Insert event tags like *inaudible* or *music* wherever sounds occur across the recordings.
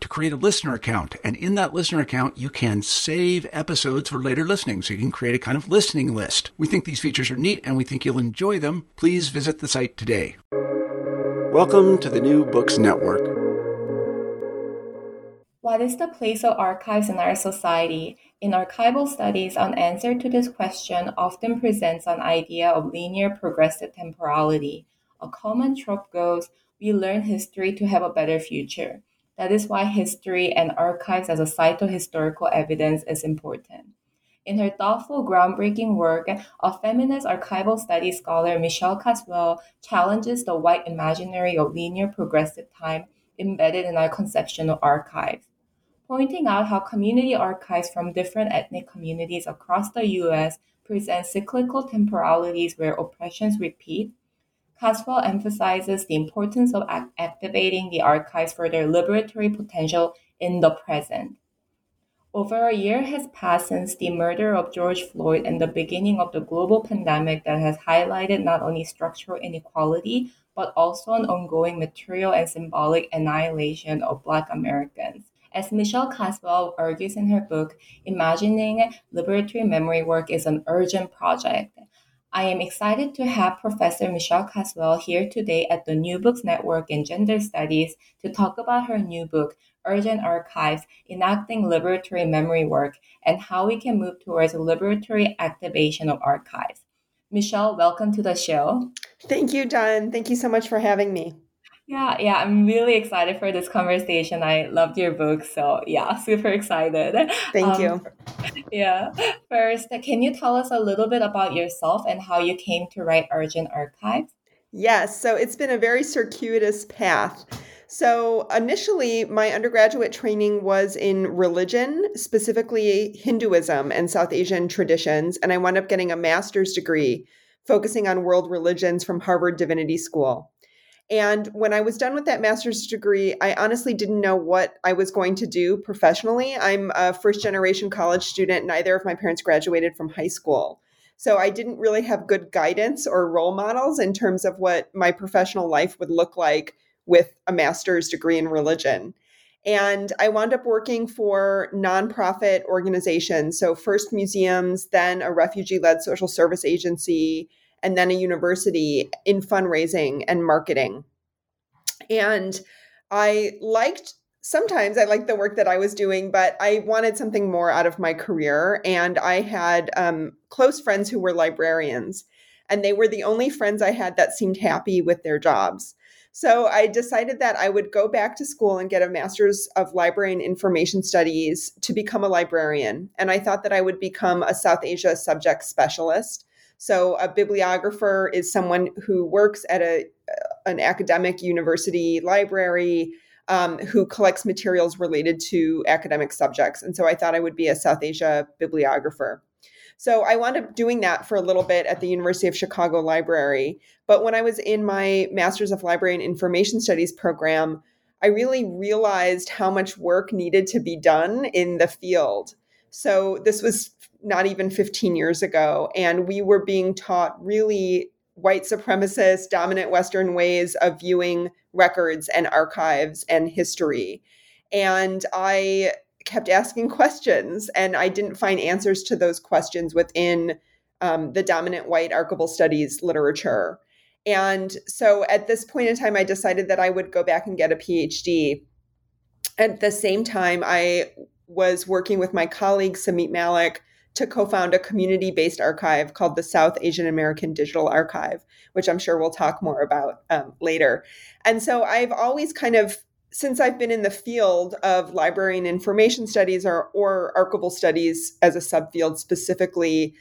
to create a listener account. And in that listener account, you can save episodes for later listening. So you can create a kind of listening list. We think these features are neat and we think you'll enjoy them. Please visit the site today. Welcome to the New Books Network. What is the place of archives in our society? In archival studies, an answer to this question often presents an idea of linear progressive temporality. A common trope goes, we learn history to have a better future. That is why history and archives as a cytohistorical evidence is important. In her thoughtful, groundbreaking work, a feminist archival studies scholar, Michelle Caswell, challenges the white imaginary of linear progressive time embedded in our conception of archives pointing out how community archives from different ethnic communities across the US present cyclical temporalities where oppressions repeat. Caswell emphasizes the importance of act- activating the archives for their liberatory potential in the present. Over a year has passed since the murder of George Floyd and the beginning of the global pandemic that has highlighted not only structural inequality, but also an ongoing material and symbolic annihilation of Black Americans. As Michelle Caswell argues in her book, imagining liberatory memory work is an urgent project. I am excited to have Professor Michelle Caswell here today at the New Books Network in Gender Studies to talk about her new book, Urgent Archives Enacting Liberatory Memory Work, and how we can move towards liberatory activation of archives. Michelle, welcome to the show. Thank you, Don. Thank you so much for having me. Yeah, yeah, I'm really excited for this conversation. I loved your book, so yeah, *laughs* super excited. Thank um, you. *laughs* Yeah. First, can you tell us a little bit about yourself and how you came to write Urgent Archives? Yes, so it's been a very circuitous path. So, initially, my undergraduate training was in religion, specifically Hinduism and South Asian traditions, and I wound up getting a master's degree focusing on world religions from Harvard Divinity School. And when I was done with that master's degree, I honestly didn't know what I was going to do professionally. I'm a first generation college student. Neither of my parents graduated from high school. So I didn't really have good guidance or role models in terms of what my professional life would look like with a master's degree in religion. And I wound up working for nonprofit organizations. So, first museums, then a refugee led social service agency, and then a university in fundraising and marketing. And I liked sometimes I liked the work that I was doing, but I wanted something more out of my career. And I had um, close friends who were librarians, and they were the only friends I had that seemed happy with their jobs. So I decided that I would go back to school and get a master's of library and information studies to become a librarian. And I thought that I would become a South Asia subject specialist. So a bibliographer is someone who works at a an academic university library um, who collects materials related to academic subjects. And so I thought I would be a South Asia bibliographer. So I wound up doing that for a little bit at the University of Chicago Library. But when I was in my Master's of Library and Information Studies program, I really realized how much work needed to be done in the field. So this was not even 15 years ago. And we were being taught really white supremacist, dominant Western ways of viewing records and archives and history. And I kept asking questions, and I didn't find answers to those questions within um, the dominant white archival studies literature. And so at this point in time, I decided that I would go back and get a PhD. At the same time, I was working with my colleague, Samip Mallick, to co found a community based archive called the South Asian American Digital Archive, which I'm sure we'll talk more about um, later. And so I've always kind of since I've been in the field of library and information studies or, or archival studies as a subfield specifically,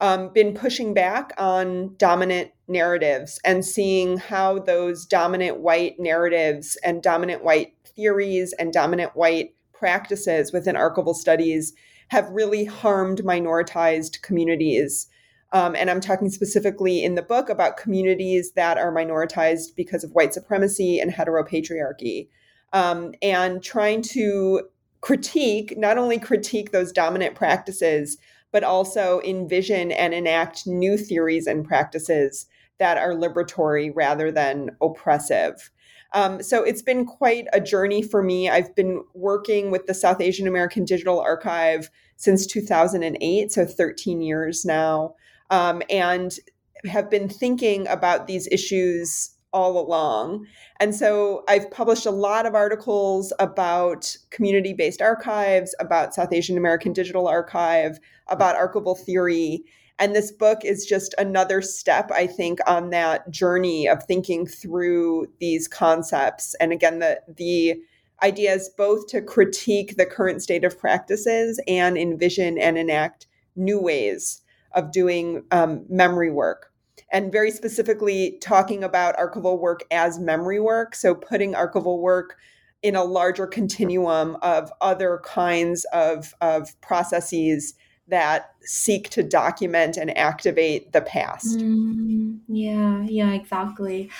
um, been pushing back on dominant narratives and seeing how those dominant white narratives and dominant white theories and dominant white practices within archival studies have really harmed minoritized communities. Um, and I'm talking specifically in the book about communities that are minoritized because of white supremacy and heteropatriarchy. Um, and trying to critique, not only critique those dominant practices, but also envision and enact new theories and practices that are liberatory rather than oppressive. Um, so it's been quite a journey for me. I've been working with the South Asian American Digital Archive since 2008, so 13 years now, um, and have been thinking about these issues all along. And so I've published a lot of articles about community based archives, about South Asian American Digital Archive, about archival theory. And this book is just another step, I think, on that journey of thinking through these concepts. And again, the, the idea is both to critique the current state of practices and envision and enact new ways of doing um, memory work and very specifically talking about archival work as memory work. So putting archival work in a larger continuum of other kinds of, of processes that seek to document and activate the past. Mm, yeah, yeah, exactly.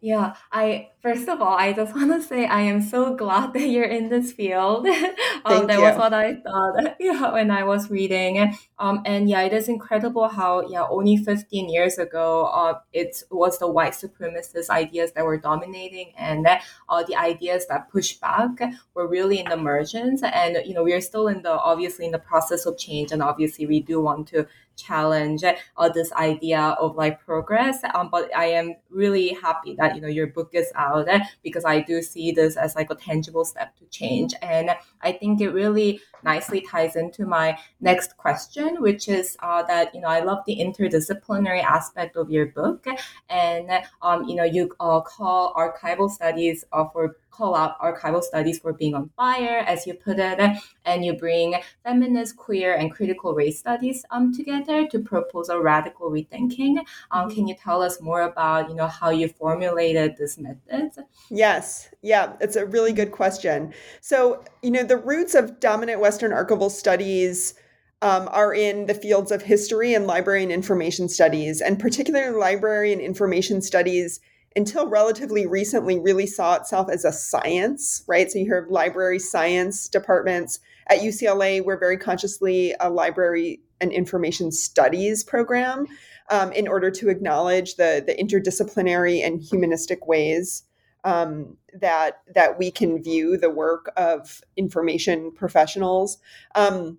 Yeah, I first of all, I just *laughs* want to say I am so glad that you're in this field. *laughs* um, that you. was what I thought, *laughs* yeah, when I was reading. Um, and yeah, it is incredible how yeah, only 15 years ago, uh, it was the white supremacist ideas that were dominating, and uh, the ideas that push back were really in the emergence. And you know, we are still in the obviously in the process of change, and obviously we do want to challenge or this idea of like progress. Um, but I am really happy that you know your book is out because I do see this as like a tangible step to change, and I think it really nicely ties into my next question, which is uh, that you know I love the interdisciplinary aspect of your book, and um, you know you uh, call archival studies uh, for call out archival studies for being on fire, as you put it, and you bring feminist, queer, and critical race studies um, together to propose a radical rethinking. Um, can you tell us more about you know how you formulated this method? Yes, yeah, it's a really good question. So you know the roots of dominant Western archival studies. Um, are in the fields of history and library and information studies, and particularly library and information studies until relatively recently really saw itself as a science, right? So you hear library science departments. At UCLA, we're very consciously a library and information studies program um, in order to acknowledge the, the interdisciplinary and humanistic ways um, that that we can view the work of information professionals. Um,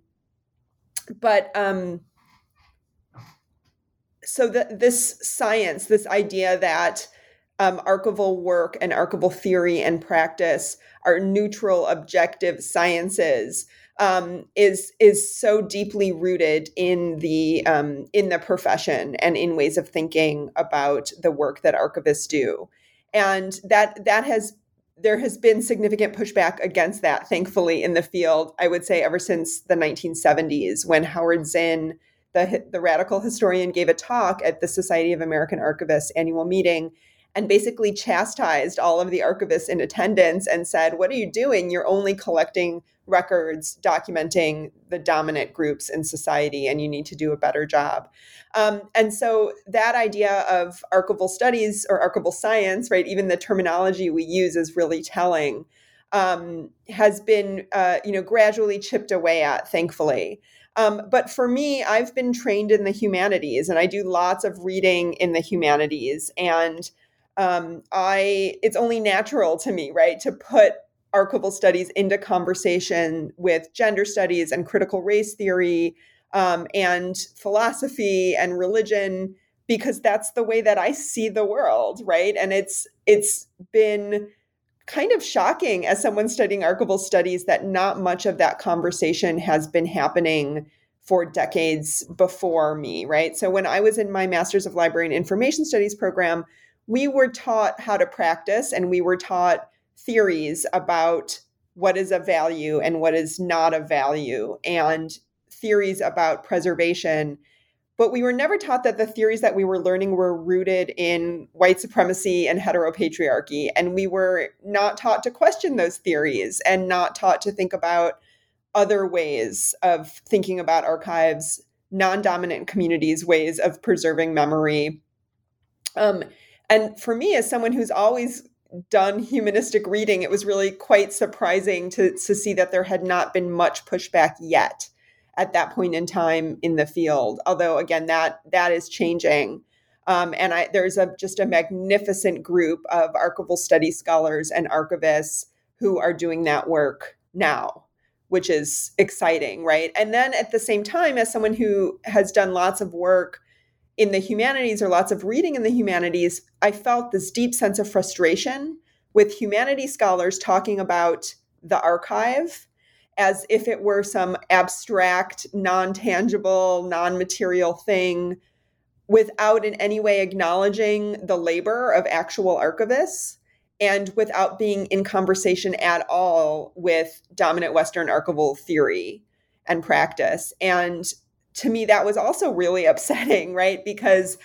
but um, so that this science, this idea that um, archival work and archival theory and practice are neutral, objective sciences. Um, is is so deeply rooted in the um, in the profession and in ways of thinking about the work that archivists do, and that that has there has been significant pushback against that. Thankfully, in the field, I would say ever since the 1970s, when Howard Zinn, the the radical historian, gave a talk at the Society of American Archivists annual meeting and basically chastised all of the archivists in attendance and said, What are you doing? You're only collecting records documenting the dominant groups in society, and you need to do a better job. Um, and so that idea of archival studies or archival science, right, even the terminology we use is really telling. Um, has been, uh, you know, gradually chipped away at, thankfully. Um, but for me, I've been trained in the humanities and I do lots of reading in the humanities. And um, I, it's only natural to me, right, to put archival studies into conversation with gender studies and critical race theory um, and philosophy and religion because that's the way that I see the world, right? And it's it's been kind of shocking as someone studying archival studies that not much of that conversation has been happening for decades before me, right? So when I was in my Masters of Library and Information Studies program, we were taught how to practice and we were taught theories about what is a value and what is not a value and theories about preservation but we were never taught that the theories that we were learning were rooted in white supremacy and heteropatriarchy. And we were not taught to question those theories and not taught to think about other ways of thinking about archives, non dominant communities' ways of preserving memory. Um, and for me, as someone who's always done humanistic reading, it was really quite surprising to, to see that there had not been much pushback yet at that point in time in the field. Although again, that that is changing. Um, and I, there's a just a magnificent group of archival study scholars and archivists who are doing that work now, which is exciting, right? And then at the same time, as someone who has done lots of work in the humanities or lots of reading in the humanities, I felt this deep sense of frustration with humanities scholars talking about the archive as if it were some abstract, non tangible, non material thing without in any way acknowledging the labor of actual archivists and without being in conversation at all with dominant Western archival theory and practice. And to me, that was also really *laughs* upsetting, right? Because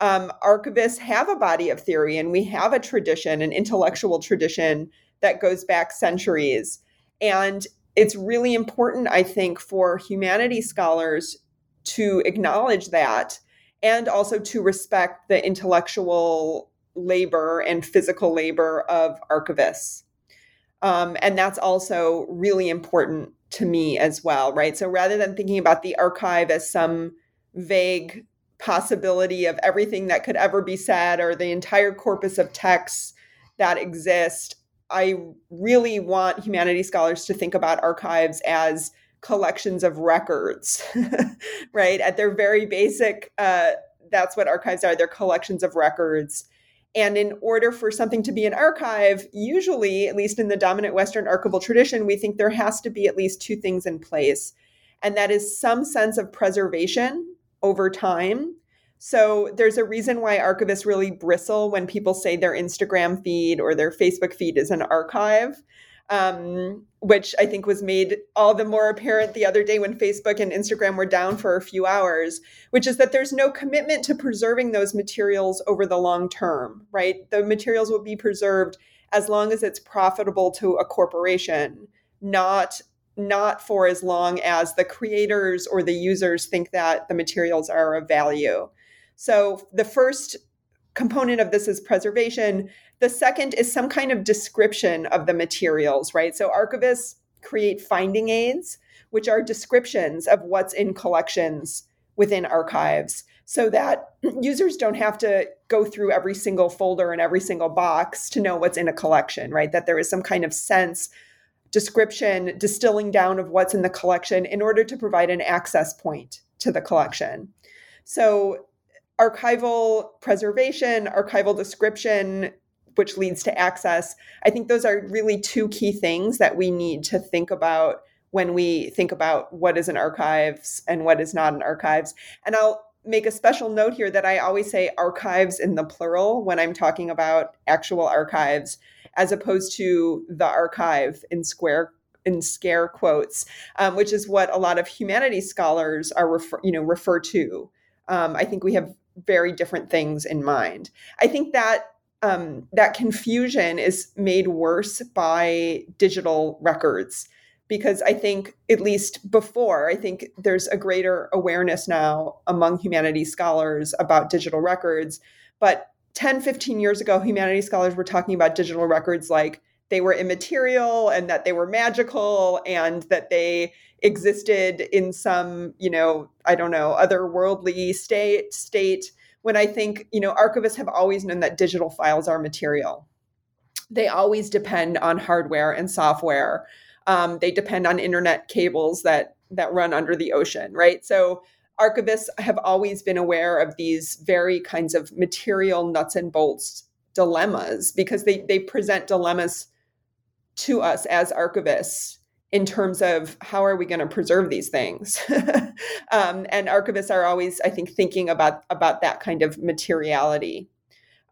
um, archivists have a body of theory and we have a tradition, an intellectual tradition that goes back centuries. And it's really important, I think, for humanities scholars to acknowledge that and also to respect the intellectual labor and physical labor of archivists. Um, and that's also really important to me as well, right? So rather than thinking about the archive as some vague possibility of everything that could ever be said or the entire corpus of texts that exist, I really want humanities scholars to think about archives as collections of records, *laughs* right? At their very basic, uh, that's what archives are. They're collections of records. And in order for something to be an archive, usually, at least in the dominant Western archival tradition, we think there has to be at least two things in place. And that is some sense of preservation over time so there's a reason why archivists really bristle when people say their Instagram feed or their Facebook feed is an archive, um, which I think was made all the more apparent the other day when Facebook and Instagram were down for a few hours, which is that there's no commitment to preserving those materials over the long term, right? The materials will be preserved as long as it's profitable to a corporation, not not for as long as the creators or the users think that the materials are of value. So the first component of this is preservation. The second is some kind of description of the materials, right? So archivists create finding aids, which are descriptions of what's in collections within archives so that *clears throat* users don't have to go through every single folder and every single box to know what's in a collection, right? That there is some kind of sense, description, distilling down of what's in the collection in order to provide an access point to the collection. So archival preservation, archival description, which leads to access. I think those are really two key things that we need to think about when we think about what is an archives and what is not an archives. And I'll make a special note here that I always say archives in the plural when I'm talking about actual archives, as opposed to the archive in square in scare quotes, um, which is what a lot of humanities scholars are refer, you know refer to. Um, I think we have very different things in mind. I think that um, that confusion is made worse by digital records because I think, at least before, I think there's a greater awareness now among humanities scholars about digital records. But 10, 15 years ago, humanities scholars were talking about digital records like they were immaterial and that they were magical and that they existed in some, you know, I don't know, otherworldly state state when I think, you know, archivists have always known that digital files are material. They always depend on hardware and software. Um, they depend on internet cables that that run under the ocean, right? So archivists have always been aware of these very kinds of material nuts and bolts dilemmas because they they present dilemmas to us as archivists in terms of how are we going to preserve these things? *laughs* Um, and archivists are always i think thinking about about that kind of materiality.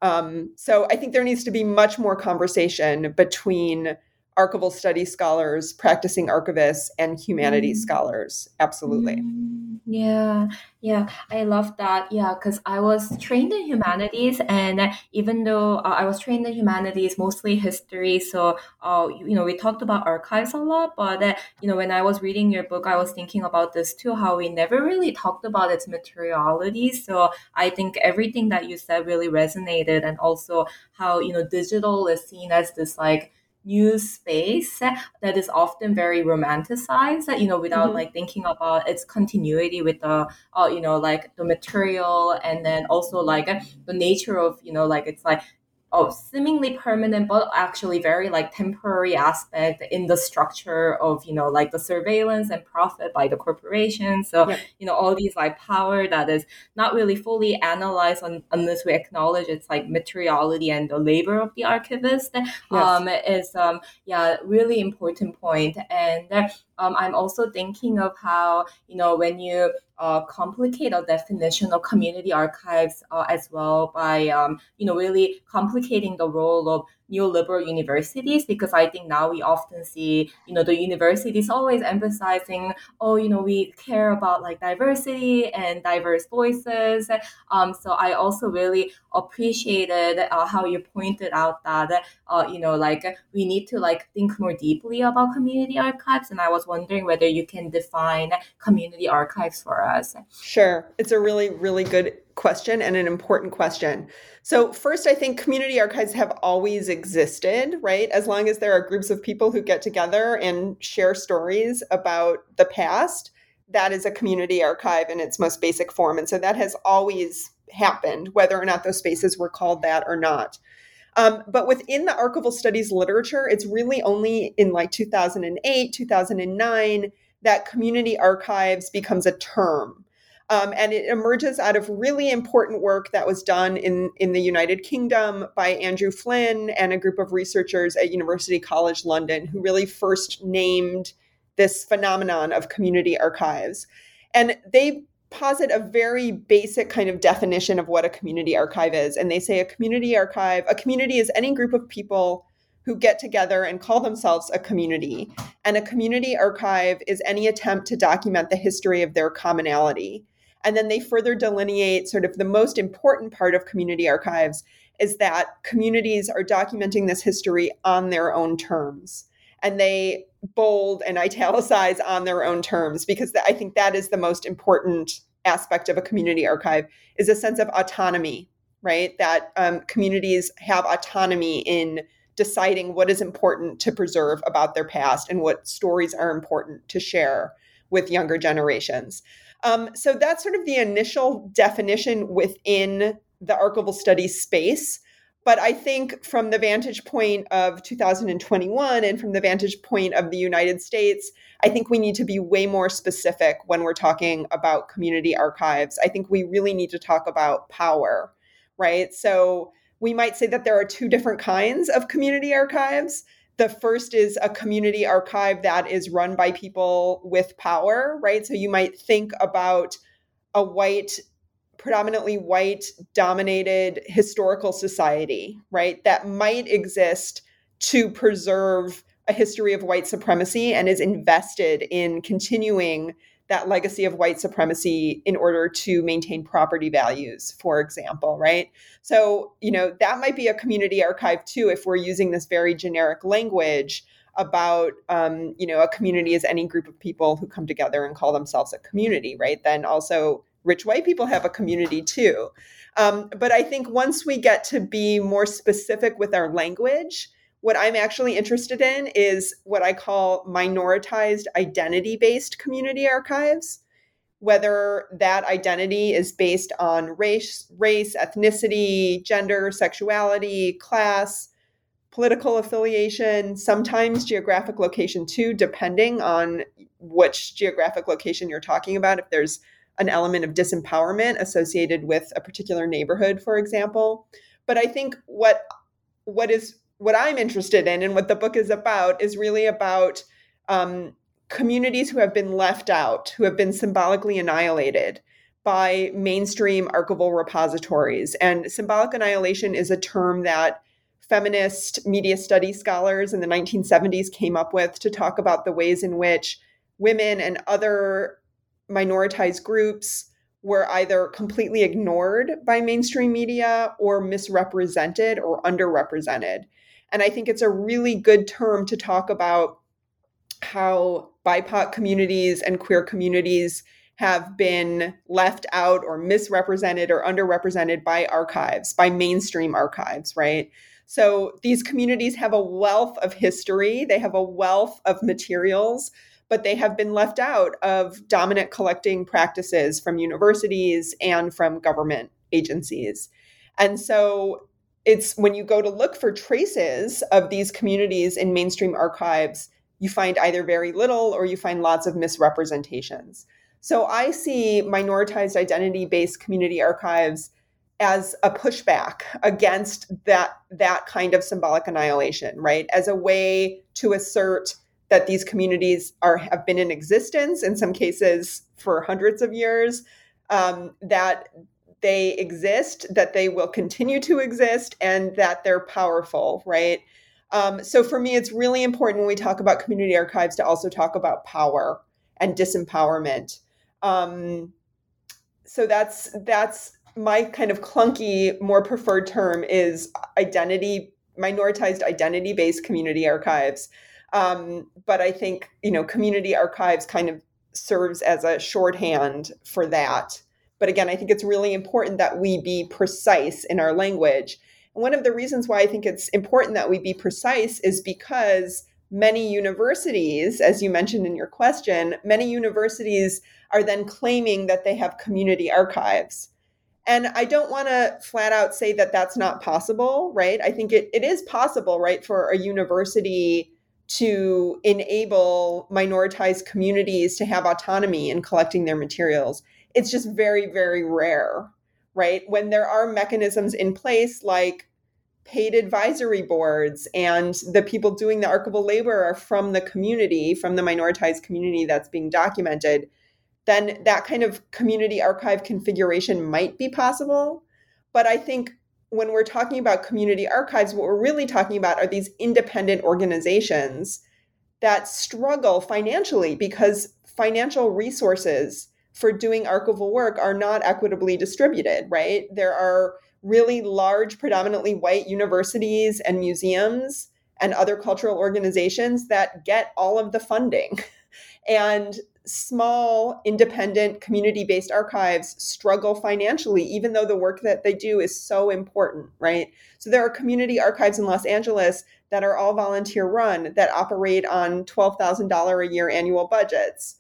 Um, so i think there needs to be much more conversation between archival study scholars practicing archivists and humanities mm. scholars absolutely mm. Yeah, yeah, I love that. Yeah, because I was trained in humanities, and even though uh, I was trained in humanities, mostly history, so uh, you know, we talked about archives a lot. But uh, you know, when I was reading your book, I was thinking about this too. How we never really talked about its materiality. So I think everything that you said really resonated, and also how you know, digital is seen as this like new space that is often very romanticized you know without mm-hmm. like thinking about its continuity with the uh, you know like the material and then also like the nature of you know like it's like oh, seemingly permanent, but actually very like temporary aspect in the structure of, you know, like the surveillance and profit by the corporation. So, yeah. you know, all these like power that is not really fully analyzed on, unless we acknowledge its like materiality and the labor of the archivist yes. um, is, um, yeah, really important point. And um, I'm also thinking of how, you know, when you uh, complicate a definition of community archives uh, as well by, um, you know, really complicating the role of neoliberal universities because I think now we often see, you know, the universities always emphasizing, oh, you know, we care about like diversity and diverse voices. Um, so I also really appreciated uh, how you pointed out that, uh, you know, like we need to like think more deeply about community archives. And I was wondering whether you can define community archives for us. Sure. It's a really, really good question and an important question. So, first, I think community archives have always existed, right? As long as there are groups of people who get together and share stories about the past, that is a community archive in its most basic form. And so that has always happened, whether or not those spaces were called that or not. Um, but within the archival studies literature, it's really only in like 2008, 2009 that community archives becomes a term. Um, and it emerges out of really important work that was done in, in the United Kingdom by Andrew Flinn and a group of researchers at University College London who really first named this phenomenon of community archives. And they posit a very basic kind of definition of what a community archive is. And they say a community archive, a community is any group of people who get together and call themselves a community. And a community archive is any attempt to document the history of their commonality. And then they further delineate sort of the most important part of community archives is that communities are documenting this history on their own terms. And they bold and italicize on their own terms because I think that is the most important aspect of a community archive is a sense of autonomy, right? That um, communities have autonomy in deciding what is important to preserve about their past and what stories are important to share with younger generations. Um, so that's sort of the initial definition within the archival studies space. But I think from the vantage point of 2021 and from the vantage point of the United States, I think we need to be way more specific when we're talking about community archives. I think we really need to talk about power, right? So we might say that there are two different kinds of community archives. The first is a community archive that is run by people with power, right? So you might think about a white, predominantly white dominated historical society, right? That might exist to preserve a history of white supremacy and is invested in continuing that legacy of white supremacy in order to maintain property values, for example, right? So, you know, that might be a community archive too if we're using this very generic language about um, you know a community as any group of people who come together and call themselves a community right then also rich white people have a community too um, but i think once we get to be more specific with our language What I'm actually interested in is what I call minoritized identity based community archives whether that identity is based on race, race, ethnicity, gender, sexuality, class, political affiliation, sometimes geographic location too, depending on which geographic location you're talking about. If there's an element of disempowerment associated with a particular neighborhood, for example. But I think what what is what I'm interested in and what the book is about is really about um, communities who have been left out, who have been symbolically annihilated by mainstream archival repositories. And symbolic annihilation is a term that feminist media studies scholars in the 1970s came up with to talk about the ways in which women and other minoritized groups were either completely ignored by mainstream media or misrepresented or underrepresented. And I think it's a really good term to talk about how BIPOC communities and queer communities have been left out or misrepresented or underrepresented by archives, by mainstream archives, right? So these communities have a wealth of history, they have a wealth of materials, but they have been left out of dominant collecting practices from universities and from government agencies. And so it's when you go to look for traces of these communities in mainstream archives, you find either very little or you find lots of misrepresentations. So I see minoritized identity based community archives as a pushback against that that kind of symbolic annihilation, right? As a way to assert that these communities are have been in existence in some cases for hundreds of years, um, that they exist, that they will continue to exist, and that they're powerful, right? Um, so for me, it's really important when we talk about community archives to also talk about power and disempowerment. Um, so that's that's my kind of clunky, more preferred term is identity, minoritized identity-based community archives. Um, but I think you know community archives kind of serves as a shorthand for that. But again, I think it's really important that we be precise in our language and one of the reasons why I think it's important that we be precise is because many universities, as you mentioned in your question, many universities are then claiming that they have community archives. And I don't want to flat out say that that's not possible, right? I think it, it is possible, right, for a university to enable minoritized communities to have autonomy in collecting their materials. It's just very, very rare, right? When there are mechanisms in place like paid advisory boards and the people doing the archival labor are from the community, from the minoritized community that's being documented, then that kind of community archive configuration might be possible. But I think when we're talking about community archives, what we're really talking about are these independent organizations that struggle financially because financial resources for doing archival work are not equitably distributed, right? There are really large, predominantly white universities and museums and other cultural organizations that get all of the funding. *laughs* and small, independent, community based archives struggle financially, even though the work that they do is so important, right? So there are community archives in Los Angeles that are all volunteer run that operate on $12,000 a year annual budgets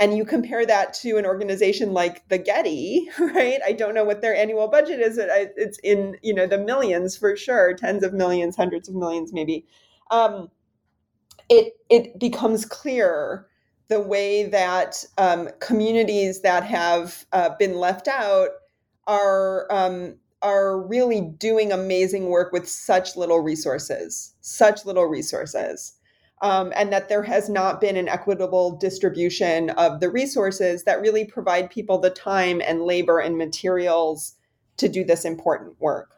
and you compare that to an organization like the Getty, *laughs* right? I don't know what their annual budget is. It's in you know the millions for sure, tens of millions, hundreds of millions, maybe. Um, it it becomes clear the way that um, communities that have uh, been left out are um, are really doing amazing work with such little resources, such little resources um, and that there has not been an equitable distribution of the resources that really provide people the time and labor and materials to do this important work.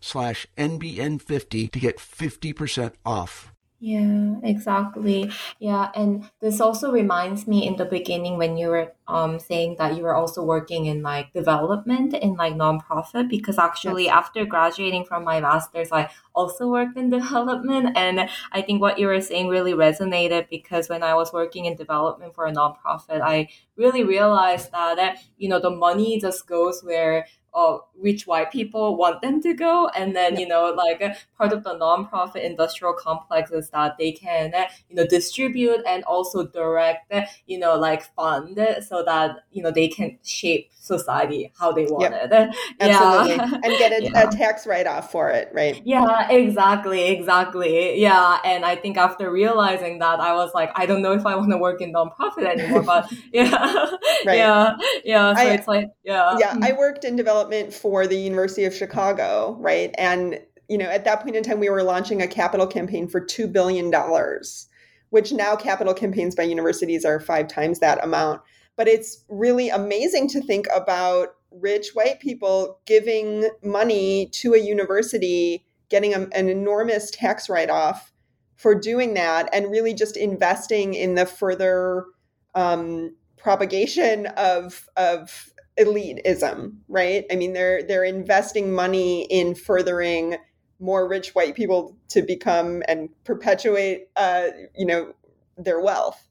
slash NBN50 to get 50% off. Yeah, exactly. Yeah, and this also reminds me in the beginning when you were um saying that you were also working in like development in like nonprofit because actually Yes. after graduating from my master's I also worked in development and I think what you were saying really resonated because when I was working in development for a nonprofit I really realized that you know the money just goes where uh, rich white people want them to go and then you know like uh, part of the nonprofit industrial complex is that they can uh, you know distribute and also direct you know like fund so that you know they can shape society how they want Yep. it *laughs* Absolutely. yeah And get a, *laughs* Yeah. a tax write off for it, right? Yeah, *laughs* exactly, exactly. Yeah, and I think after realizing that, I was like, I don't know if I want to work in nonprofit anymore. But *laughs* *laughs* yeah, Right. yeah, yeah. So I- it's like, yeah, yeah, I mm. worked in development for the University of Chicago, right? And you know, at that point in time, we were launching a capital campaign for two billion dollars, which now capital campaigns by universities are five times that amount. But it's really amazing to think about rich white people giving money to a university, getting a, an enormous tax write off for doing that, and really just investing in the further um, propagation of of elitism, right? I mean, they're they're investing money in furthering more rich white people to become and perpetuate, uh, you know, their wealth,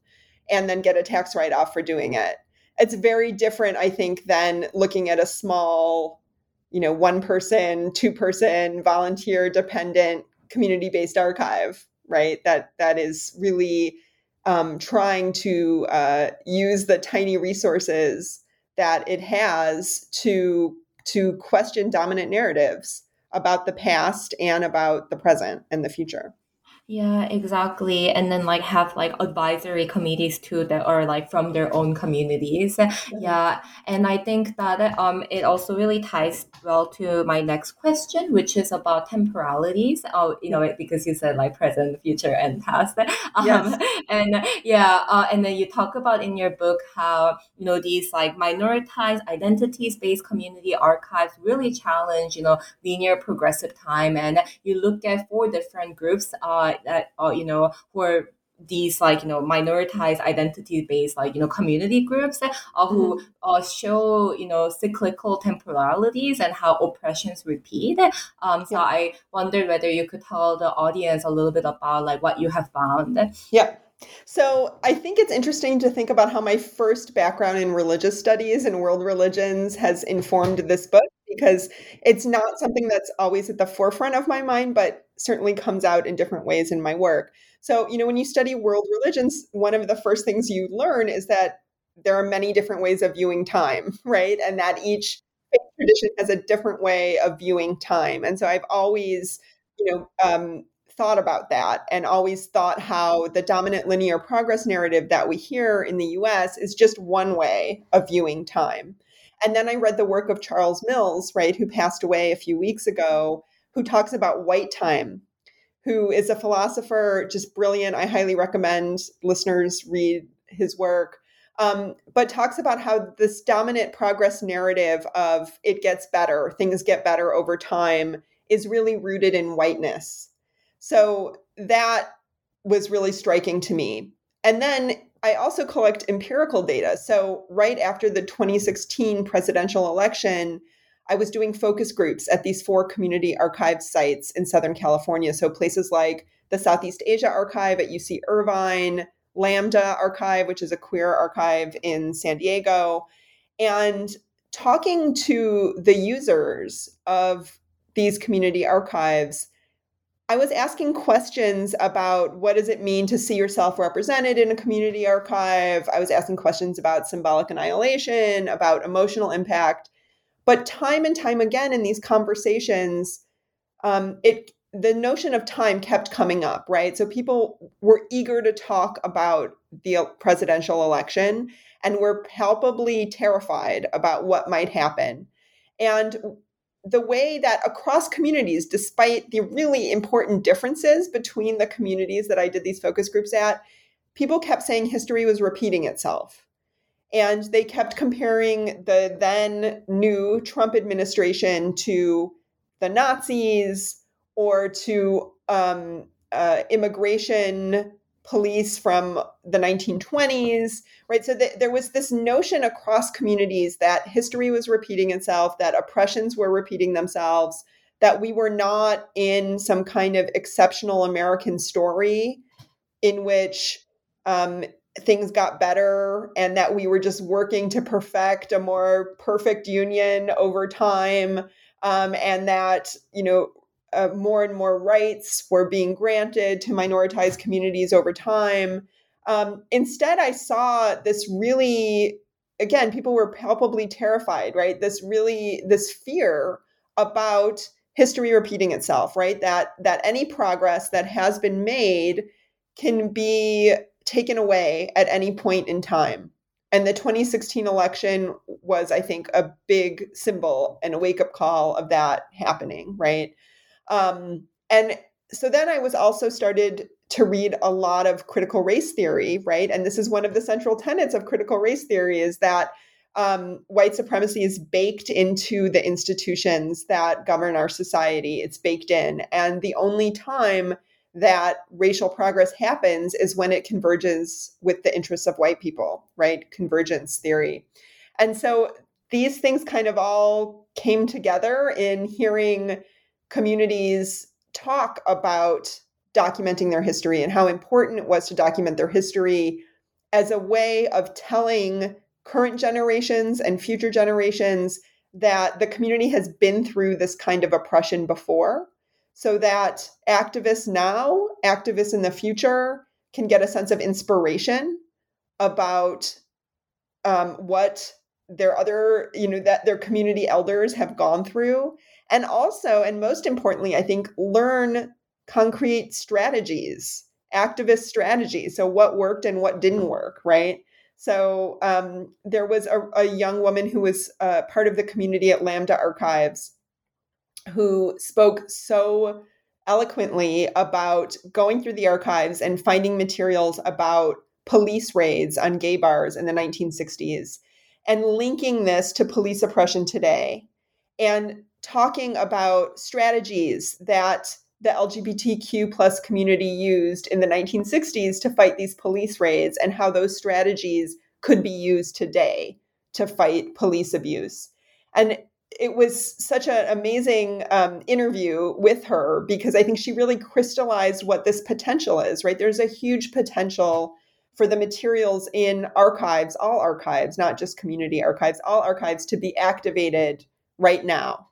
and then get a tax write off for doing it. It's very different, I think, than looking at a small, you know, one person, two person, volunteer dependent community based archive, right? That that is really um, trying to uh, use the tiny resources that it has to to question dominant narratives about the past and about the present and the future. Yeah, exactly. And then like have like advisory committees too that are like from their own communities. Yeah. And I think that um it also really ties well to my next question, which is about temporalities. Oh, you know, because you said like present, future, and past. *laughs* Um, Yes. and yeah, uh, and then you talk about in your book how you know these like minoritized identities based community archives really challenge you know linear progressive time and you look at four different groups uh, that uh, you know who are these like you know minoritized identity based like you know community groups uh, who uh, show you know cyclical temporalities and how oppressions repeat um, so Yeah. i wondered whether you could tell the audience a little bit about like what you have found Yeah. So I think it's interesting to think about how my first background in religious studies and world religions has informed this book because it's not something that's always at the forefront of my mind, but certainly comes out in different ways in my work. So, you know, when you study world religions, one of the first things you learn is that there are many different ways of viewing time, *laughs* right? And that each tradition has a different way of viewing time. And so I've always, you know, um, thought about that and always thought how the dominant linear progress narrative that we hear in the US is just one way of viewing time. And then I read the work of Charles Mills, right, who passed away a few weeks ago, who talks about white time, who is a philosopher, just brilliant. I highly recommend listeners read his work. Um, but talks about how this dominant progress narrative of it gets better, things get better over time, is really rooted in whiteness. So that was really striking to me. And then I also collect empirical data. So, right after the 2016 presidential election, I was doing focus groups at these four community archive sites in Southern California. So, places like the Southeast Asia Archive at UC Irvine, Lambda Archive, which is a queer archive in San Diego, and talking to the users of these community archives I was asking questions about what does it mean to see yourself represented in a community archive. I was asking questions about symbolic annihilation, about emotional impact. But time and time again in these conversations, um, it the notion of time kept coming up, right? So people were eager to talk about the presidential election and were palpably terrified about what might happen. And the way that across communities, despite the really important differences between the communities that I did these focus groups at, people kept saying history was repeating itself. And they kept comparing the then new Trump administration to the Nazis or to um, uh, immigration police from the 1920s, right? So th- there was this notion across communities that history was repeating itself, that oppressions were repeating themselves, that we were not in some kind of exceptional American story in which um, things got better and that we were just working to perfect a more perfect union over time um, and that you know uh, more and more rights were being granted to minoritized communities over time. Um, instead, I saw this really, again, people were palpably terrified, right? This really, this fear about history repeating itself, right? That that any progress that has been made can be taken away at any point in time. And the 2016 election was, I think, a big symbol and a wake up call of that happening, right? Um, and so then I was also started to read a lot of critical race theory, right? And this is one of the central tenets of critical race theory is that um, white supremacy is baked into the institutions that govern our society. It's baked in. And the only time that racial progress happens is when it converges with the interests of white people, right? Convergence theory. And so these things kind of all came together in hearing communities talk about documenting their history and how important it was to document their history as a way of telling current generations and future generations that the community has been through this kind of oppression before so that activists now, activists in the future, can get a sense of inspiration about um, what their other, you know, that their community elders have gone through and also, and most importantly, I think learn concrete strategies, activist strategies. So, what worked and what didn't work, right? So, um, there was a, a, young woman who was uh, part of the community at Lambda Archives who spoke so eloquently about going through the archives and finding materials about police raids on gay bars in the 1960s and linking this to police oppression today and talking about strategies that the LGBTQ plus community used in the 1960s to fight these police raids and how those strategies could be used today to fight police abuse. And it was such an amazing um, interview with her because I think she really crystallized what this potential is, right? There's a huge potential for the materials in archives, all archives, not just community archives, all archives to be activated right now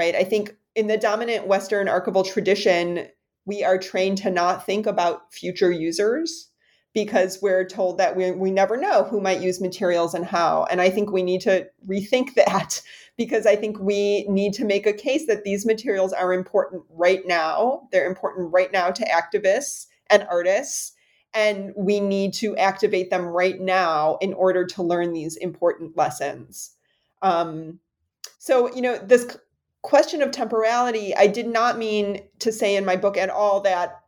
right? I think in the dominant Western archival tradition, we are trained to not think about future users because we're told that we, we never know who might use materials and how. And I think we need to rethink *laughs* that because I think we need to make a case that these materials are important right now. They're important right now to activists and artists. And we need to activate them right now in order to learn these important lessons. Um, so, you know, this question of temporality, I did not mean to say in my book at all that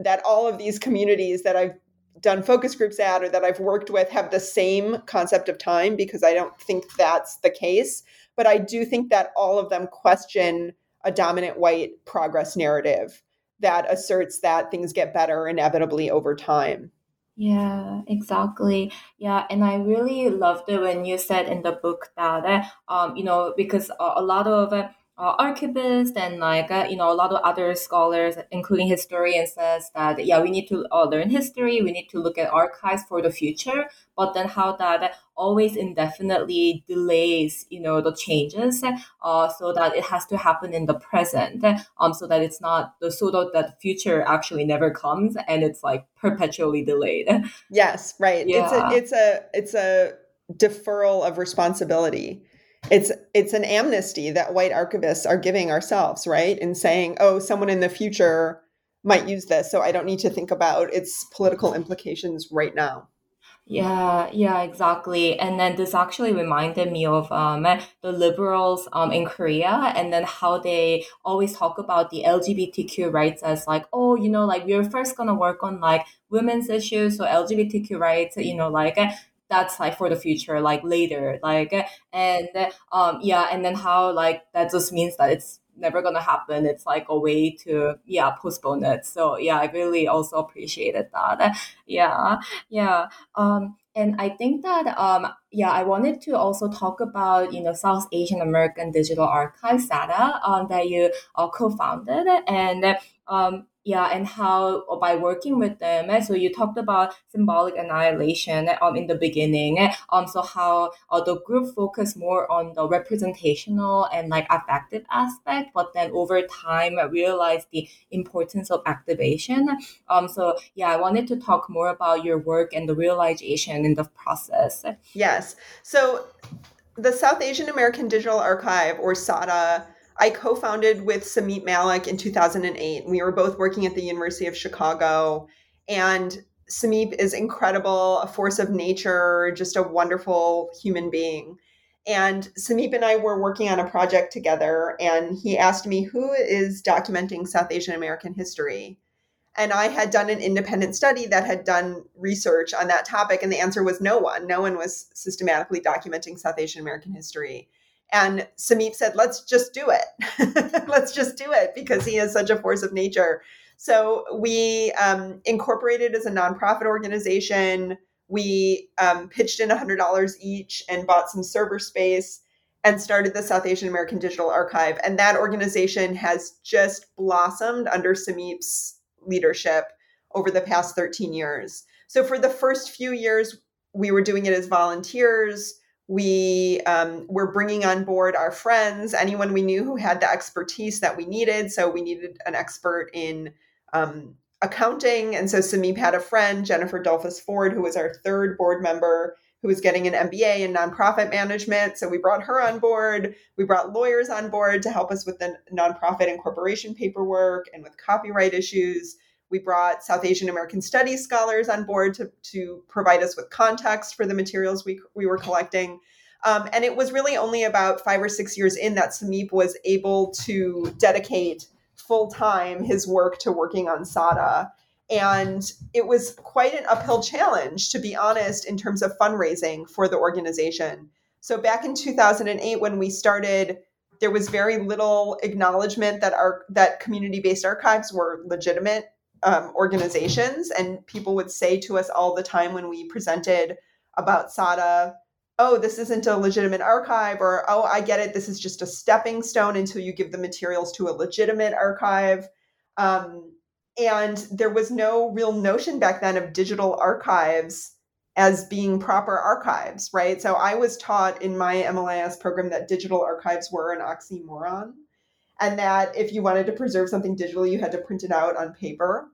that all of these communities that I've done focus groups at or that I've worked with have the same concept of time because I don't think that's the case. But I do think that all of them question a dominant white progress narrative that asserts that things get better inevitably over time. Yeah, exactly. Yeah, and I really loved it when you said in the book that, um, you know, because a, a lot of uh, archivists and like uh, you know a lot of other scholars including historians says that yeah we need to uh, learn history we need to look at archives for the future but then how that always indefinitely delays you know the changes uh, so that it has to happen in the present um so that it's not the so that the future actually never comes and it's like perpetually delayed. Yes right. Yeah. it's a it's a it's a deferral of responsibility it's it's an amnesty that white archivists are giving ourselves, right? In saying, oh, someone in the future might use this, so I don't need to think about its political implications right now. Yeah, yeah, exactly. And then this actually reminded me of um, the liberals um, in Korea and then how they always talk about the LGBTQ rights as like, oh, you know, like we're first going to work on like women's issues, so LGBTQ rights, you know, like that's like for the future, like later, like, and um, yeah, and then how like that just means that it's never gonna happen. It's like a way to yeah postpone it. So yeah, I really also appreciated that. Yeah, yeah. Um, and I think that um, yeah, I wanted to also talk about you know South Asian American Digital Archive SAADA um, that you uh, co-founded and um, yeah, and how by working with them. So you talked about symbolic annihilation um, in the beginning. Um, so how uh, the group focused more on the representational and like affective aspect, but then over time realized the importance of activation. Um, so yeah, I wanted to talk more about your work and the realization in the process. Yes. So the South Asian American Digital Archive, or SAADA I co founded with Samip Mallick in 2008. We were both working at the University of Chicago. And Samip is incredible, a force of nature, just a wonderful human being. And Samip and I were working on a project together, and he asked me, Who is documenting South Asian American history? And I had done an independent study that had done research on that topic, and the answer was no one. No one was systematically documenting South Asian American history. And Samip said, let's just do it. *laughs* let's just do it because he is such a force of nature. So we um, incorporated as a nonprofit organization. We um, pitched in $100 each and bought some server space and started the South Asian American Digital Archive. And that organization has just blossomed under Samip's leadership over the past 13 years. So for the first few years, we were doing it as volunteers we um, were bringing on board our friends, anyone we knew who had the expertise that we needed. So we needed an expert in um, accounting. And so Samip had a friend, Jennifer Dolphus Ford, who was our third board member, who was getting an MBA in nonprofit management. So we brought her on board. We brought lawyers on board to help us with the nonprofit and corporation paperwork and with copyright issues. We brought South Asian American Studies scholars on board to, to provide us with context for the materials we, we were collecting. Um, and it was really only about five or six years in that Samip was able to dedicate full time his work to working on SAADA. And it was quite an uphill challenge, to be honest, in terms of fundraising for the organization. So back in 2008, when we started, there was very little acknowledgement that our that community-based archives were legitimate um, organizations, and people would say to us all the time when we presented about SAADA, oh, this isn't a legitimate archive, or oh, I get it, this is just a stepping stone until you give the materials to a legitimate archive. Um, and there was no real notion back then of digital archives as being proper archives, right? So I was taught in my MLIS program that digital archives were an oxymoron and that if you wanted to preserve something digitally, you had to print it out on paper.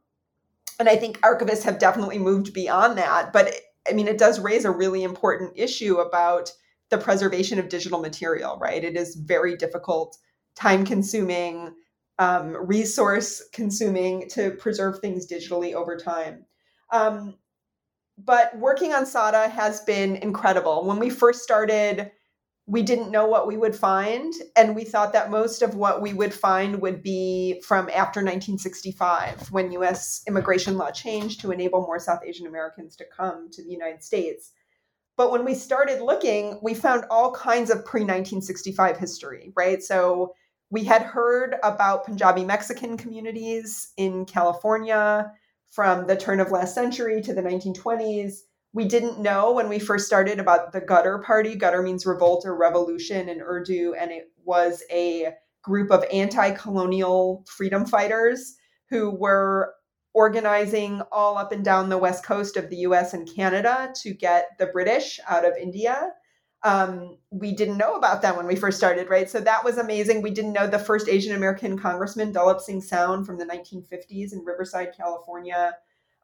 And I think archivists have definitely moved beyond that. But I mean, it does raise a really important issue about the preservation of digital material, right? It is very difficult, time consuming, um, resource consuming to preserve things digitally over time. Um, but working on SAADA has been incredible. When we first started, we didn't know what we would find and we thought that most of what we would find would be from after 1965 when US immigration law changed to enable more South Asian Americans to come to the United States. But when we started looking we found all kinds of pre-1965 history right? So we had heard about Punjabi Mexican communities in California from the turn of last century to the 1920s we didn't know when we first started about the Ghadar Party. Ghadar means revolt or revolution in Urdu, and it was a group of anti colonial freedom fighters who were organizing all up and down the west coast of the US and Canada to get the British out of India. Um, we didn't know about them when we first started, right? So that was amazing. We didn't know the first Asian American congressman, Dalip Singh Saund, from the 1950s in Riverside, California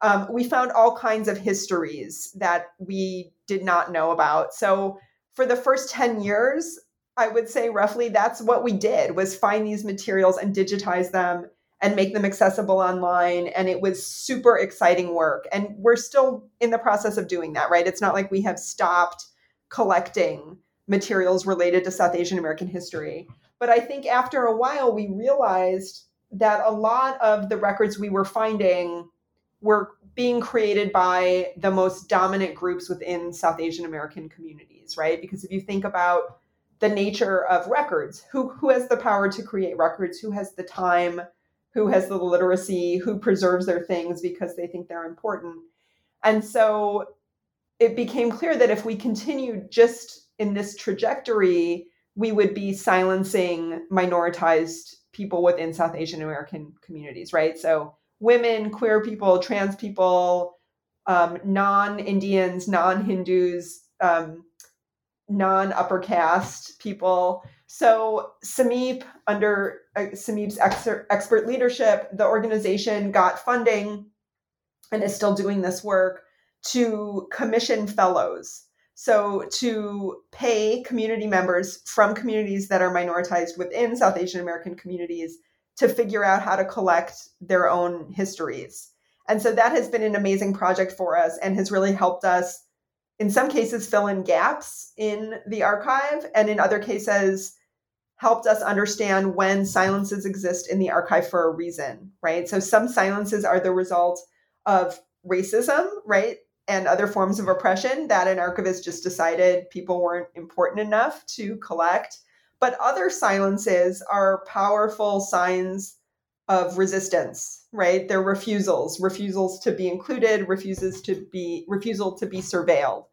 um, we found all kinds of histories that we did not know about. So for the first 10 years, I would say roughly that's what we did was find these materials and digitize them and make them accessible online. And it was super exciting work. And we're still in the process of doing that right? It's not like we have stopped collecting materials related to south asian american history. But i think after a while we realized that a lot of the records we were finding were being created by the most dominant groups within south asian american communities right because if you think about the nature of records who who has the power to create records who has the time who has the literacy, who preserves their things because they think they're important. And so it became clear that if we continued just in this trajectory, we would be silencing minoritized people within South Asian American communities, right? So women, queer people, trans people, um, non Indians, non Hindus, um, non upper caste people. So Samip, under uh, Samip's ex- expert leadership, the organization got funding and is still doing this work to commission fellows. So to pay community members from communities that are minoritized within South Asian American communities to figure out how to collect their own histories. And so that has been an amazing project for us and has really helped us in some cases fill in gaps in the archive and in other cases helped us understand when silences exist in the archive for a reason right? So some silences are the result of racism right? And other forms of oppression that an archivist just decided people weren't important enough to collect but other silences are powerful signs of resistance right? They're refusals refusals to be included refuses to be refusal to be surveilled.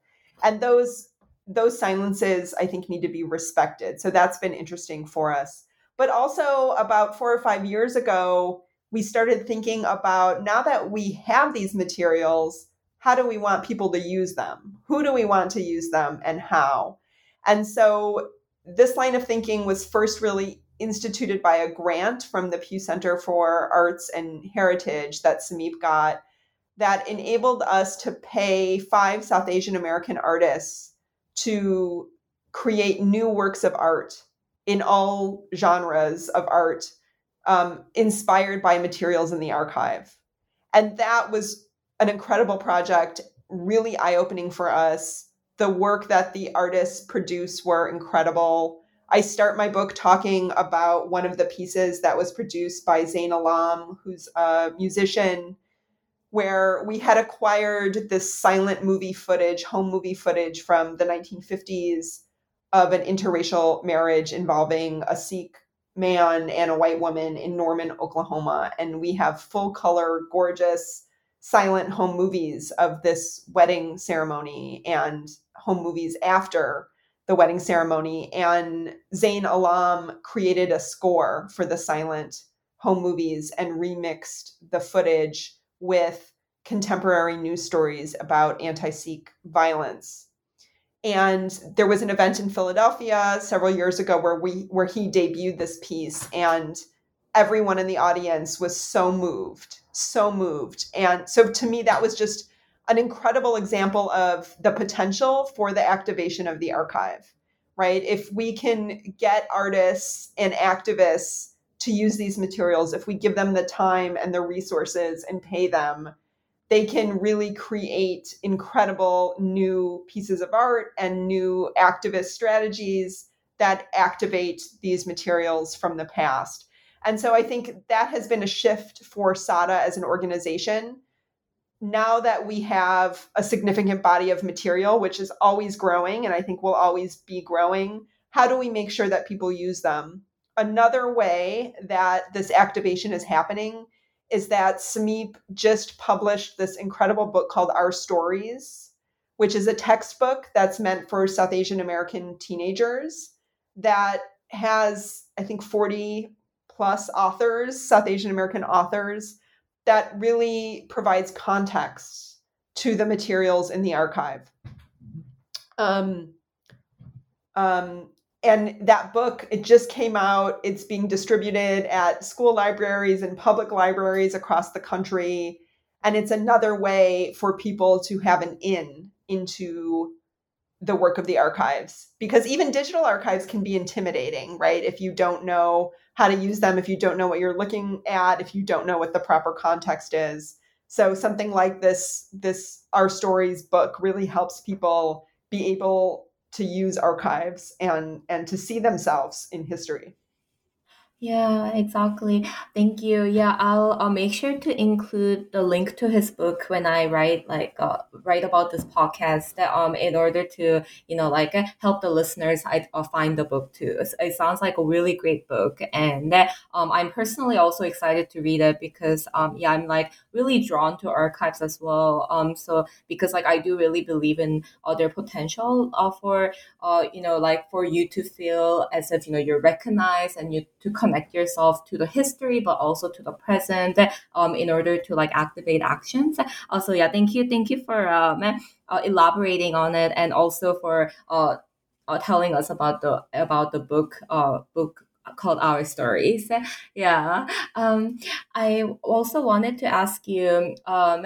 And those those silences i think need to be respected. So that's been interesting for us. But also about four or five years ago we started thinking about now that we have these materials how do we want people to use them? Who do we want to use them and how? And so this line of thinking was first really instituted by a grant from the pew center for arts and heritage that samip got that enabled us to pay five South Asian American artists to create new works of art in all genres of art um, inspired by materials in the archive. And that was an incredible project, really eye opening for us. The work that the artists produced were incredible. I start my book talking about one of the pieces that was produced by Zain Alam, who's a musician where we had acquired this silent movie footage, home movie footage from the 1950s of an interracial marriage involving a Sikh man and a white woman in Norman, Oklahoma. And we have full color, gorgeous, silent home movies of this wedding ceremony and home movies after the wedding ceremony. And Zain Alam created a score for the silent home movies and remixed the footage with contemporary news stories about anti Sikh violence. And there was an event in Philadelphia several years ago where we where he debuted this piece and everyone in the audience was so moved, so moved. And so to me that was just an incredible example of the potential for the activation of the archive. Right? If we can get artists and activists to use these materials if we give them the time and the resources and pay them they can really create incredible new pieces of art and new activist strategies that activate these materials from the past and so i think that has been a shift for sada as an organization now that we have a significant body of material which is always growing and i think will always be growing how do we make sure that people use them? Another way that this activation is happening is that Samip just published this incredible book called Our Stories, which is a textbook that's meant for South Asian American teenagers that has, I think, 40 plus authors, South Asian American authors, that really provides context to the materials in the archive. Um, um, and that book it just came out it's being distributed at school libraries and public libraries across the country and it's another way for people to have an in into the work of the archives because even digital archives can be intimidating, right? If you don't know how to use them, if you don't know what you're looking at, if you don't know what the proper context is. So something like this this Our Stories book really helps people be able to use archives and and to see themselves in history. Yeah, exactly. Thank you. Yeah, I'll I'll make sure to include the link to his book when I write like uh, write about this podcast. Um, in order to you know like help the listeners I uh, find the book too. It, it sounds like a really great book, and um, I'm personally also excited to read it because um, yeah, I'm like really drawn to archives as well. Um, so because like I do really believe in uh, their potential uh, for uh you know like for you to feel as if you know you're recognized and you to come connect yourself to the history, but also to the present um, in order to like activate actions. Also, yeah, thank you. Thank you for um, uh, elaborating on it and also for uh, uh, telling us about the about the book uh, book called Our Stories. *laughs* Yeah. Um, I also wanted to ask you um,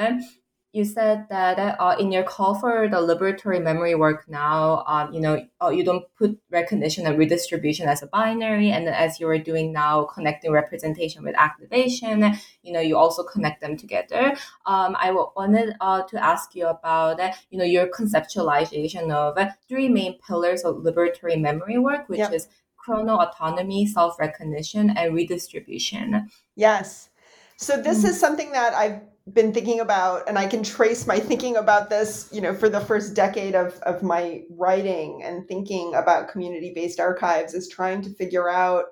you said that uh, in your call for the liberatory memory work now, um, you know, uh, you don't put recognition and redistribution as a binary, and as you are doing now, connecting representation with activation, you know, you also connect them together. Um, I wanted uh, to ask you about, you know, your conceptualization of three main pillars of liberatory memory work, which yep. is chrono autonomy, self recognition, and redistribution. Yes. So this mm. is something that I've been thinking about and i can trace my *laughs* thinking about this you know for the first decade of, of my writing and thinking about community-based archives is trying to figure out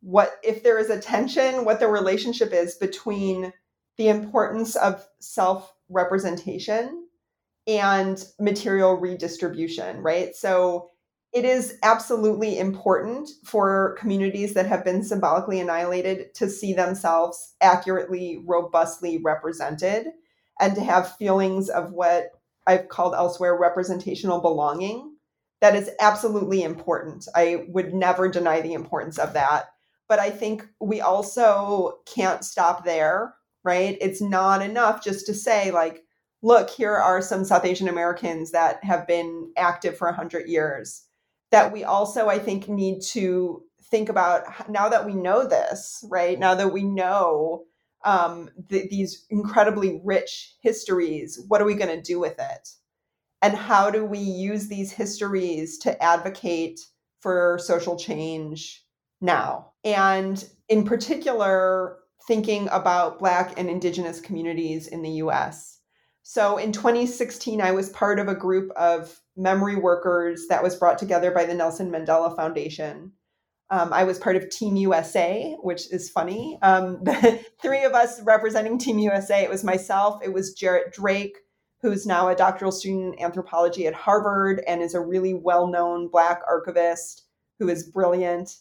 what if there is a tension what the relationship is between the importance of self-representation and material redistribution right? So it is absolutely important for communities that have been symbolically annihilated to see themselves accurately, robustly represented, and to have feelings of what I've called elsewhere representational belonging. That is absolutely important. I would never deny the importance of that. But I think we also can't stop there, right? It's not enough just to say, like, look, here are some South Asian Americans that have been active for 100 years that we also, I think, need to think about now that we know this, right? Now that we know um, th- these incredibly rich histories, what are we going to do with it? And how do we use these histories to advocate for social change now? And in particular, thinking about Black and Indigenous communities in the US. So in 2016, I was part of a group of memory workers that was brought together by the Nelson Mandela Foundation. Um, I was part of Team USA, which is funny. Um, *laughs* three of us representing Team USA. It was myself, it was Jarrett Drake, who's now a doctoral student in anthropology at Harvard and is a really well known Black archivist who is brilliant,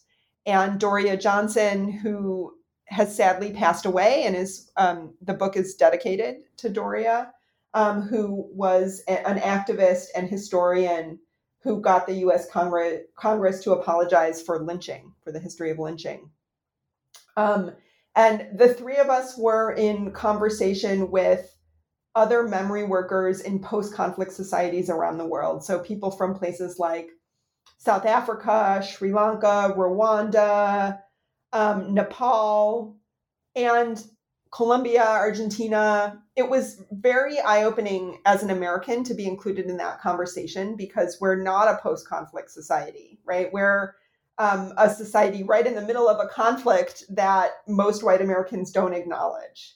and Doria Johnson, who has sadly passed away and is um, the book is dedicated to Doria um, who was a, an activist and historian who got the U.S. Congress, Congress to apologize for lynching, for the history of lynching. Um, and the three of us were in conversation with other memory workers in post conflict societies around the world. So people from places like South Africa, Sri Lanka, Rwanda, um, Nepal. And Colombia, Argentina. It was very eye opening as an American to be included in that conversation because we're not a post conflict society, right? We're um, a society right in the middle of a conflict that most white Americans don't acknowledge.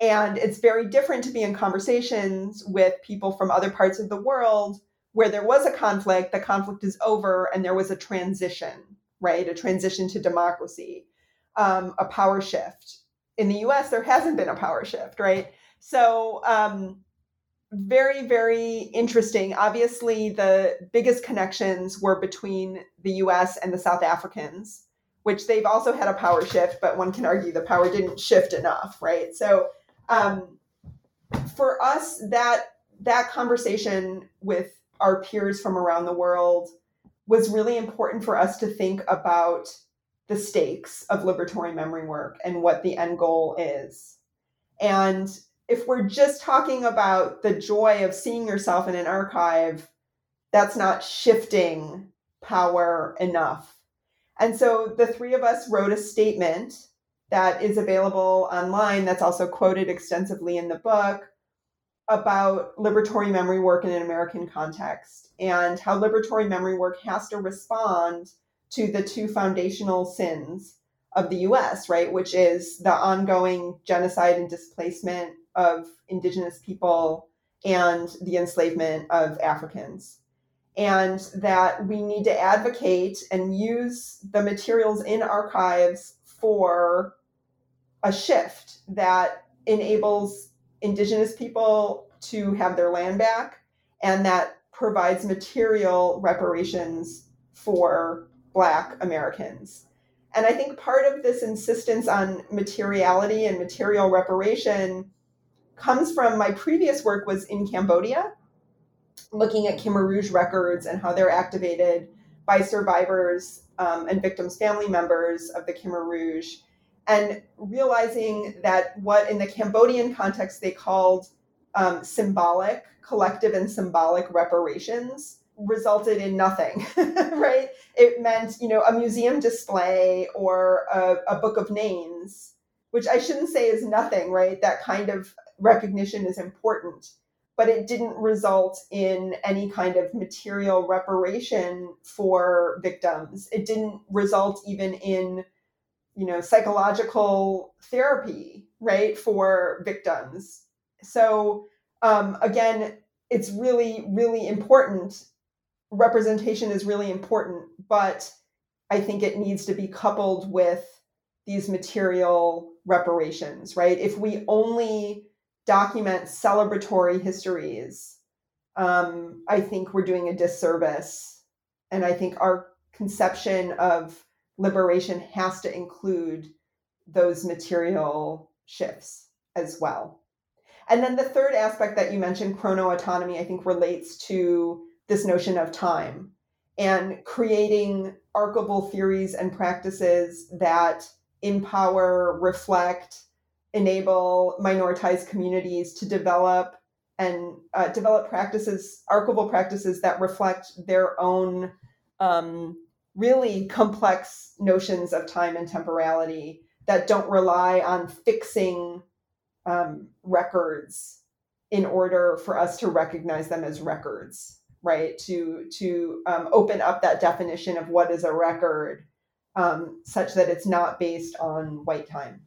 And it's very different to be in conversations with people from other parts of the world where there was a conflict, the conflict is over, and there was a transition, right? A transition to democracy, um, a power shift in the US, there hasn't been a power shift, right? So, um, very, very interesting. Obviously, the biggest connections were between the US and the South Africans, which they've also had a power shift, but one can argue the power didn't shift enough, right? So, um, for us, that that conversation with our peers from around the world was really important for us to think about the stakes of liberatory memory work and what the end goal is. And if we're just talking about the joy of seeing yourself in an archive, that's not shifting power enough. And so the three of us wrote a statement that is available online that's also quoted extensively in the book about liberatory memory work in an American context and how liberatory memory work has to respond to the two foundational sins of the US, right, which is the ongoing genocide and displacement of indigenous people and the enslavement of Africans. And that we need to advocate and use the materials in archives for a shift that enables indigenous people to have their land back and that provides material reparations for black americans and i think part of this insistence on materiality and material reparation comes from my previous work was in cambodia looking at khmer rouge records and how they're activated by survivors um, and victims family members of the khmer rouge and realizing that what in the Cambodian context they called um, symbolic, collective and symbolic reparations resulted in nothing, *laughs* right? Meant, you know, a museum display or a, a book of names, which I shouldn't say is nothing, right? That kind of recognition is important, but it didn't result in any kind of material reparation for victims. It didn't result even in you know psychological therapy right for victims so um, again it's really really important representation is really important but i think it needs to be coupled with these material reparations right if we only document celebratory histories um, i think we're doing a disservice and i think our conception of liberation has to include those material shifts as well. And then the third aspect that you mentioned, chrono autonomy, I think relates to this notion of time and creating archival theories and practices that empower, reflect, enable minoritized communities to develop and uh, develop practices, archival practices that reflect their own um, really complex notions of time and temporality that don't rely on fixing um, records in order for us to recognize them as records right to to um, open up that definition of what is a record um, such that it's not based on white time.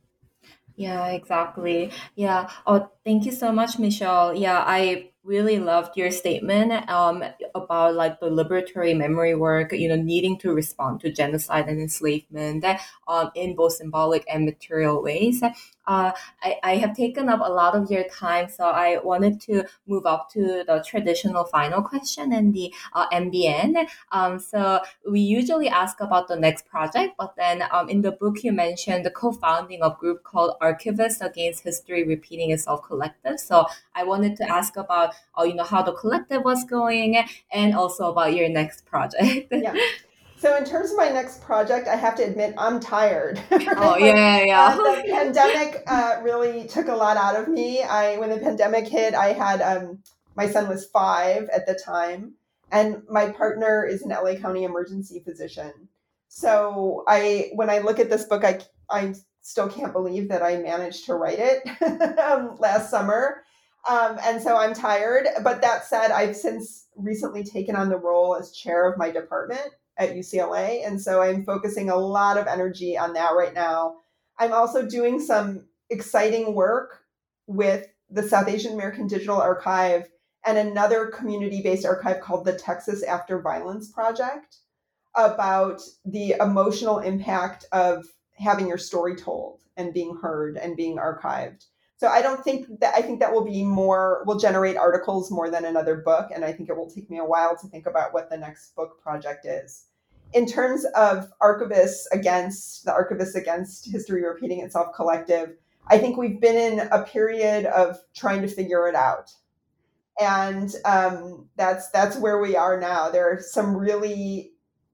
Yeah exactly. Yeah. Oh thank you so much michelle. Yeah i really loved your statement um, about like the liberatory memory work, you know, needing to respond to genocide and enslavement um, in both symbolic and material ways. Uh, I, I have taken up a lot of your time, so I wanted to move up to the traditional final question and the uh, MBN. Um, so we usually ask about the next project, but then um, in the book you mentioned the co-founding of group called Archivists Against History Repeating Itself Collective. So I wanted to ask about, uh, you know, how the collective was going, and also about your next project. yeah. *laughs* So in terms of my next project, I have to admit I'm tired. *laughs* Oh yeah, yeah. Uh, the pandemic uh, really took a lot out of me. I when the pandemic hit, I had um, my son was five at the time, and my partner is an LA County emergency physician. So I when I look at this book, I I still can't believe that I managed to write it *laughs* um, last summer. Um, and so I'm tired. But that said, I've since recently taken on the role as chair of my department at UCLA. And so I'm focusing a lot of energy on that right now. I'm also doing some exciting work with the South Asian American Digital Archive and another community based archive called the Texas After Violence Project about the emotional impact of having your story told and being heard and being archived. So I don't think that I think that will be more will generate articles more than another book and I think it will take me a while to think about what the next book project is. In terms of archivists against the archivists against history repeating itself collective, I think we've been in a period of trying to figure it out. And um, that's that's where we are now. There are some really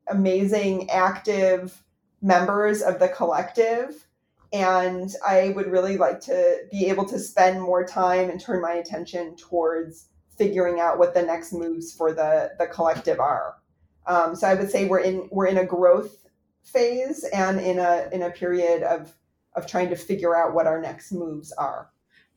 amazing active members of the collective and I would really like to be able to spend more time and turn my attention towards figuring out what the next moves for the the collective are. Um, so I would say we're in we're in a growth phase and in a in a period of of trying to figure out what our next moves are.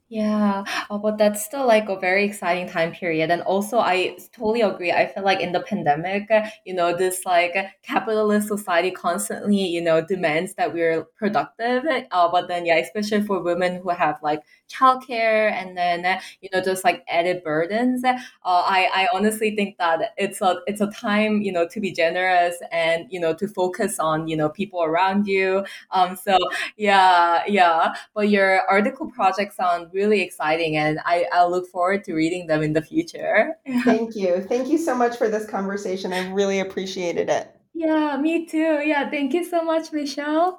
Yeah, uh, but that's still like a very exciting time period. And also, I totally agree. I feel like in the pandemic, you know, this like capitalist society constantly, you know, demands that we're productive. Uh, but then, yeah, especially for women who have like childcare and then, you know, just like added burdens. Uh, I, I honestly think that it's a, it's a time, you know, to be generous and, you know, to focus on, you know, people around you. Um, so yeah, yeah. But your article project sound really exciting and I, I look forward to reading them in the future. *laughs* Thank you. Thank you so much for this conversation. I really appreciated it. Yeah, me too. Yeah, thank you so much, Michelle.